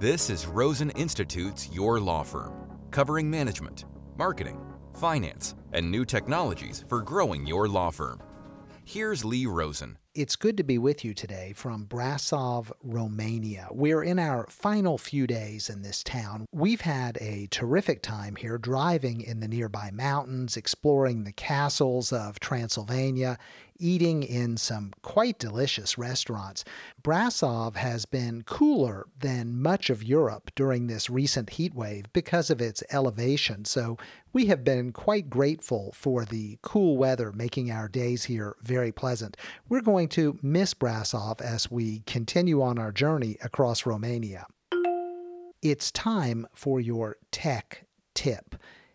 This is Rosen Institute's Your Law Firm, covering management, marketing, finance, and new technologies for growing your law firm. Here's Lee Rosen. It's good to be with you today from Brasov, Romania. We're in our final few days in this town. We've had a terrific time here driving in the nearby mountains, exploring the castles of Transylvania, eating in some quite delicious restaurants. Brasov has been cooler than much of Europe during this recent heat wave because of its elevation, so we have been quite grateful for the cool weather making our days here very pleasant. We're going to miss Brasov as we continue on our journey across Romania. It's time for your tech tip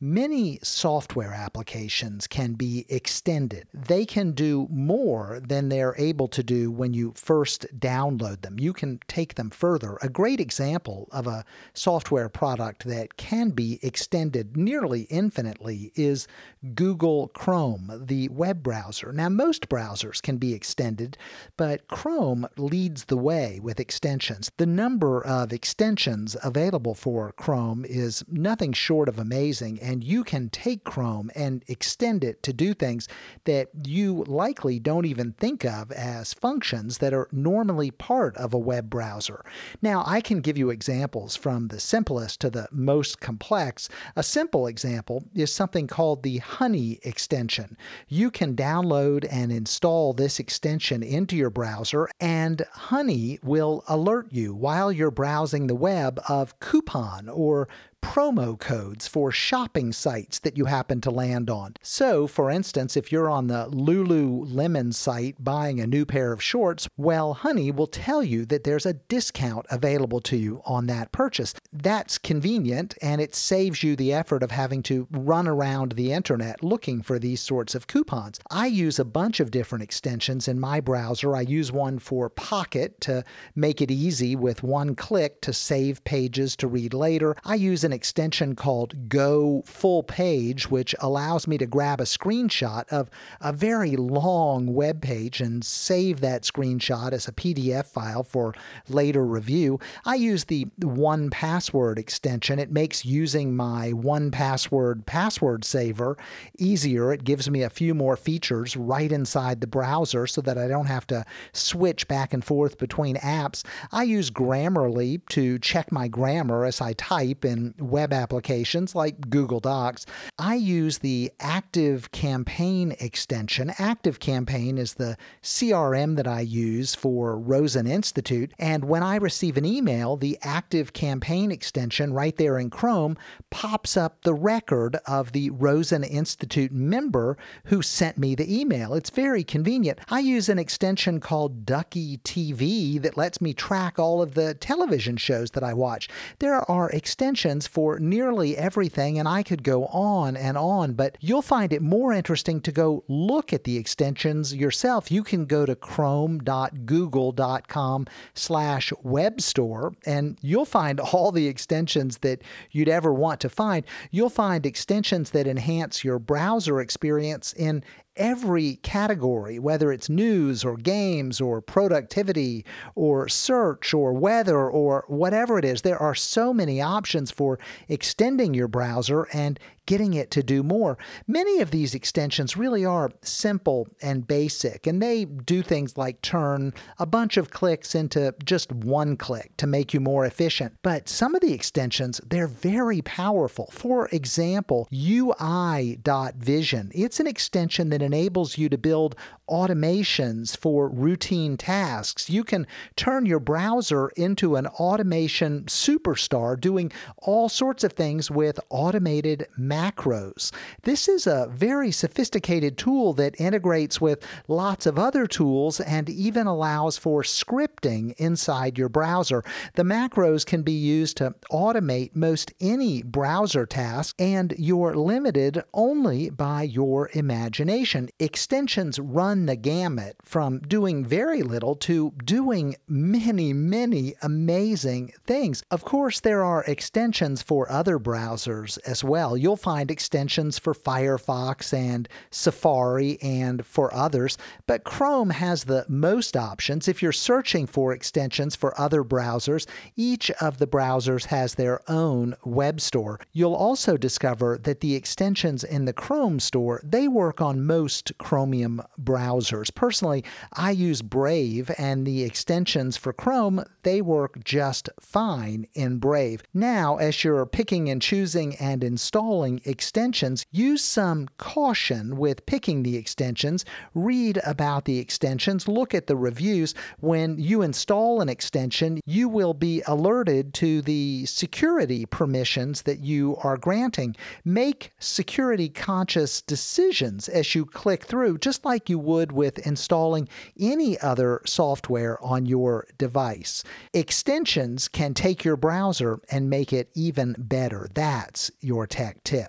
many software applications can be extended. They can do more than they're able to do when you first download them. You can take them further. A great example of a software product that can be extended nearly infinitely is Google Chrome, the web browser. Now, most browsers can be extended, but Chrome leads the way with extensions. The number of extensions available for Chrome is nothing short of amazing and you can take Chrome and extend it to do things that you likely don't even think of as functions that are normally part of a web browser. Now, I can give you examples from the simplest to the most complex. A simple example is something called the Honey extension. You can download and install this extension into your browser, and Honey will alert you while you're browsing the web of coupon or promo codes for shopping sites that you happen to land on. So, for instance, if you're on the Lululemon site buying a new pair of shorts, well, Honey will tell you that there's a discount available to you on that purchase. That's convenient and it saves you the effort of having to run around the internet looking for these sorts of coupons. I use a bunch of different extensions in my browser. I use one for Pocket to make it easy with one click to save pages to read later. I use an extension called Go Full Page, which allows me to grab a screenshot of a very long web page and save that screenshot as a PDF file for later review. I use the 1Password extension. It makes using my 1Password password saver easier. It gives me a few more features right inside the browser so that I don't have to switch back and forth between apps. I use Grammarly to check my grammar as I type in web applications like Google Docs, I use the Active Campaign extension. Active Campaign is the CRM that I use for Rosen Institute. And when I receive an email, the Active Campaign extension right there in Chrome pops up the record of the Rosen Institute member who sent me the email. It's very convenient. I use an extension called DuckieTV that lets me track all of the television shows that I watch. There are extensions for nearly everything, and I could go on and on, but you'll find it more interesting to go look at the extensions yourself. You can go to chrome.google.com slash web store, and you'll find all the extensions that you'd ever want to find. You'll find extensions that enhance your browser experience in every category, whether it's news or games or productivity or search or weather or whatever it is. There are so many options for extending your browser and getting it to do more. Many of these extensions really are simple and basic, and they do things like turn a bunch of clicks into just one click to make you more efficient. But some of the extensions, they're very powerful. For example, UI.vision. It's an extension that enables you to build automations for routine tasks. You can turn your browser into an automation superstar doing all sorts of things with automated macros. This is a very sophisticated tool that integrates with lots of other tools and even allows for scripting inside your browser. The macros can be used to automate most any browser task, and you're limited only by your imagination. Extensions run the gamut from doing very little to doing many, many amazing things. Of course, there are extensions for other browsers as well. You'll find extensions for Firefox and Safari and for others, but Chrome has the most options. If you're searching for extensions for other browsers, each of the browsers has their own web store. You'll also discover that the extensions in the Chrome store, they work on most Chromium browsers. Personally, I use Brave and the extensions for Chrome, they work just fine in Brave. Now, as you're picking and choosing and installing extensions, use some caution with picking the extensions. Read about the extensions, look at the reviews. When you install an extension, you will be alerted to the security permissions that you are granting. Make security conscious decisions as you click through, just like you would with installing any other software on your device. Extensions can take your browser and make it even better. That's your tech tip.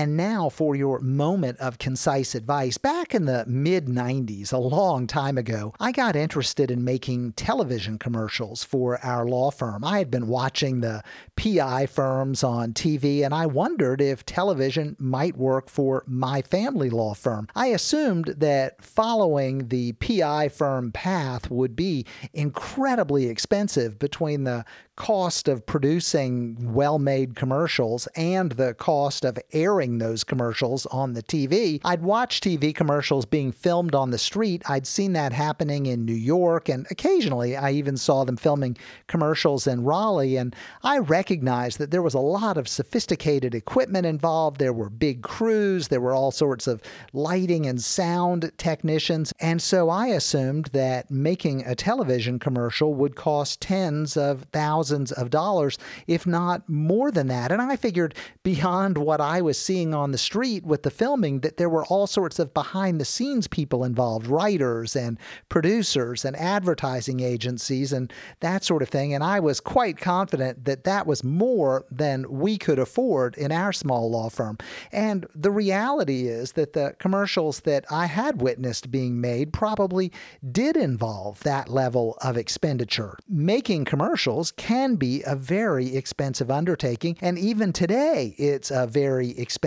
And now for your moment of concise advice. Back in the mid 90s, a long time ago, I got interested in making television commercials for our law firm. I had been watching the PI firms on TV and I wondered if television might work for my family law firm. I assumed that following the PI firm path would be incredibly expensive between the cost of producing well made commercials and the cost of airing those commercials on the TV. I'd watch TV commercials being filmed on the street. I'd seen that happening in New York, and occasionally I even saw them filming commercials in Raleigh. And I recognized that there was a lot of sophisticated equipment involved. There were big crews, there were all sorts of lighting and sound technicians. And so I assumed that making a television commercial would cost tens of thousands thousands of dollars, if not more than that. And I figured beyond what I was seeing on the street with the filming, that there were all sorts of behind the scenes people involved writers and producers and advertising agencies and that sort of thing. And I was quite confident that that was more than we could afford in our small law firm. And the reality is that the commercials that I had witnessed being made probably did involve that level of expenditure. Making commercials can can be a very expensive undertaking. And even today, it's a very expensive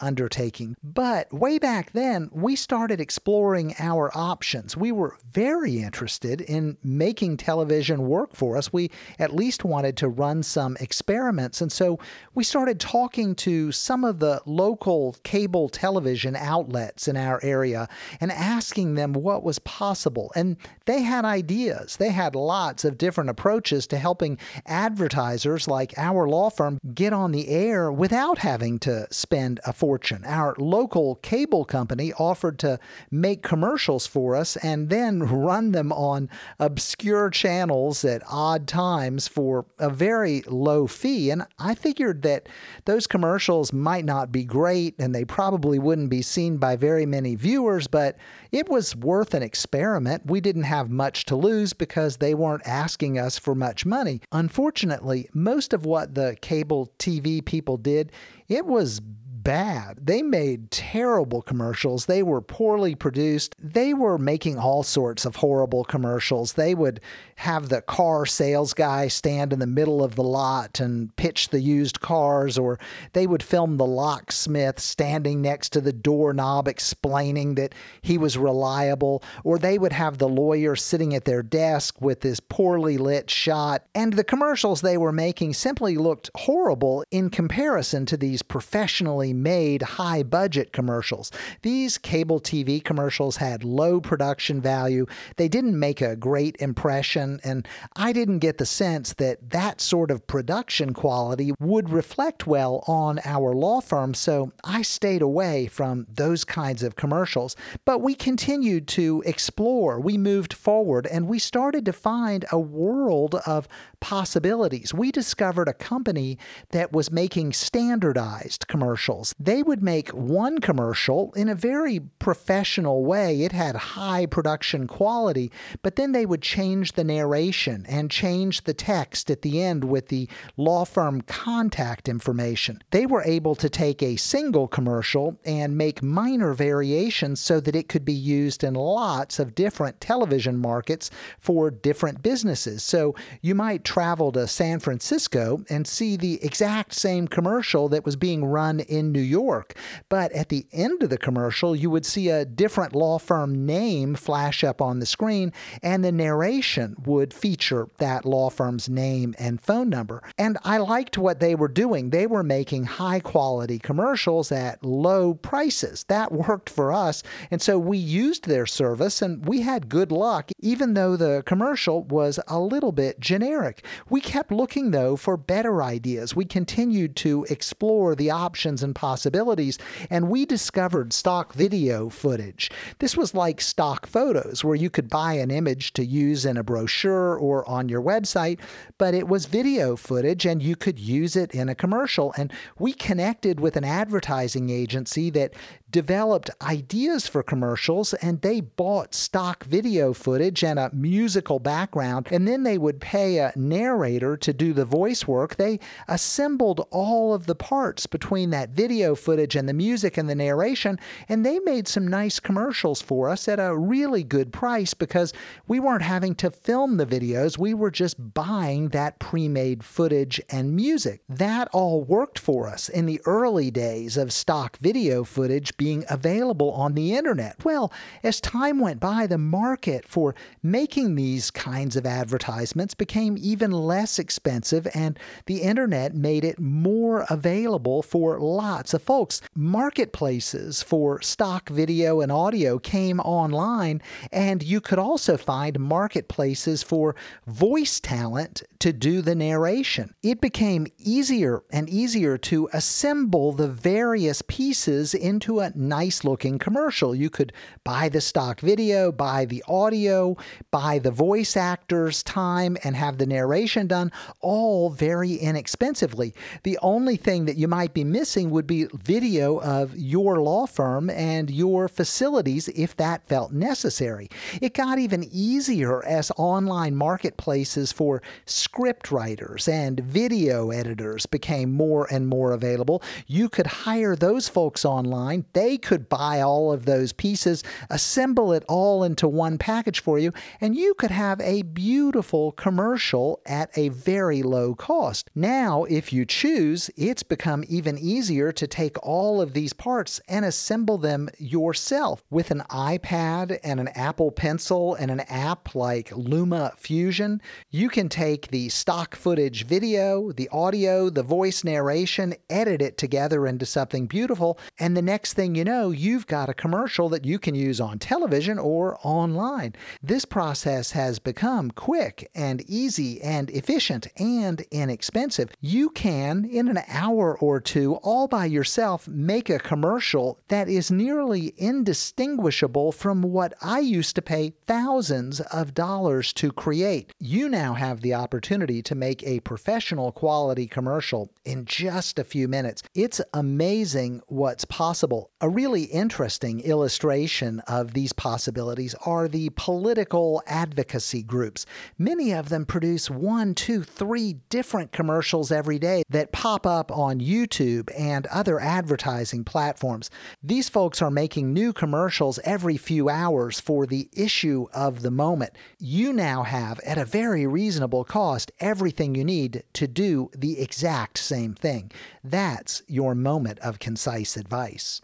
undertaking. But way back then, we started exploring our options. We were very interested in making television work for us. We at least wanted to run some experiments. And so we started talking to some of the local cable television outlets in our area and asking them what was possible. And they had ideas, they had lots of different approaches to helping advertisers like our law firm get on the air without having to spend a fortune. Our local cable company offered to make commercials for us and then run them on obscure channels at odd times for a very low fee. And I figured that those commercials might not be great and they probably wouldn't be seen by very many viewers, but it was worth an experiment. We didn't have much to lose because they weren't asking us for much money. Unfortunately, most of what the cable TV people did, it was bad. They made terrible commercials. They were poorly produced. They were making all sorts of horrible commercials. They would have the car sales guy stand in the middle of the lot and pitch the used cars, or they would film the locksmith standing next to the doorknob explaining that he was reliable, or they would have the lawyer sitting at their desk with this poorly lit shot. And the commercials they were making simply looked horrible in comparison to these professionally made high budget commercials. These cable TV commercials had low production value. They didn't make a great impression, and I didn't get the sense that that sort of production quality would reflect well on our law firm, so I stayed away from those kinds of commercials. But we continued to explore, we moved forward, and we started to find a world of possibilities. We discovered a company that was making standardized commercials commercials. They would make one commercial in a very professional way. It had high production quality, but then they would change the narration and change the text at the end with the law firm contact information. They were able to take a single commercial and make minor variations so that it could be used in lots of different television markets for different businesses. So you might travel to San Francisco and see the exact same commercial that was being run in New York, but at the end of the commercial, you would see a different law firm name flash up on the screen, and the narration would feature that law firm's name and phone number. And I liked what they were doing. They were making high quality commercials at low prices. That worked for us. And so we used their service and we had good luck, even though the commercial was a little bit generic. We kept looking, though, for better ideas. We continued to explore the options and possibilities, and we discovered stock video footage. This was like stock photos, where you could buy an image to use in a brochure or on your website, but it was video footage and you could use it in a commercial. And we connected with an advertising agency that developed ideas for commercials and they bought stock video footage and a musical background and then they would pay a narrator to do the voice work. They assembled all of the parts between that video footage and the music and the narration and they made some nice commercials for us at a really good price because we weren't having to film the videos. We were just buying that pre-made footage and music. That all worked for us. In the early days of stock video footage being available on the internet. Well, as time went by, the market for making these kinds of advertisements became even less expensive, and the internet made it more available for lots of folks. Marketplaces for stock video and audio came online, and you could also find marketplaces for voice talent to do the narration. It became easier and easier to assemble the various pieces into nice looking commercial. You could buy the stock video, buy the audio, buy the voice actor's time, and have the narration done all very inexpensively. The only thing that you might be missing would be video of your law firm and your facilities if that felt necessary. It got even easier as online marketplaces for script writers and video editors became more and more available. You could hire those folks online. They could buy all of those pieces, assemble it all into one package for you, and you could have a beautiful commercial at a very low cost. Now, if you choose, it's become even easier to take all of these parts and assemble them yourself with an iPad and an Apple Pencil and an app like Luma Fusion. You can take the stock footage video, the audio, the voice narration, edit it together into something beautiful, and the next thing you know, you've got a commercial that you can use on television or online. This process has become quick and easy and efficient and inexpensive. You can, in an hour or two, all by yourself, make a commercial that is nearly indistinguishable from what I used to pay thousands of dollars to create. You now have the opportunity to make a professional quality commercial in just a few minutes. It's amazing what's possible. A really interesting illustration of these possibilities are the political advocacy groups. Many of them produce one, two, three different commercials every day that pop up on YouTube and other advertising platforms. These folks are making new commercials every few hours for the issue of the moment. You now have, at a very reasonable cost, everything you need to do the exact same thing. That's your moment of concise advice.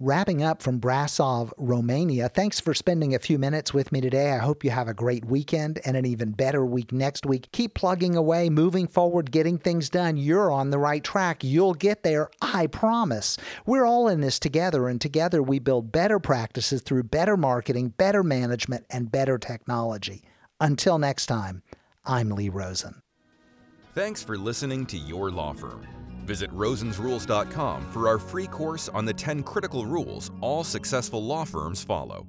Wrapping up from Brasov, Romania, thanks for spending a few minutes with me today. I hope you have a great weekend and an even better week next week. Keep plugging away, moving forward, getting things done. You're on the right track. You'll get there, I promise. We're all in this together, and together we build better practices through better marketing, better management, and better technology. Until next time, I'm Lee Rosen. Thanks for listening to Your Law Firm. Visit rosensrules.com for our free course on the 10 critical rules all successful law firms follow.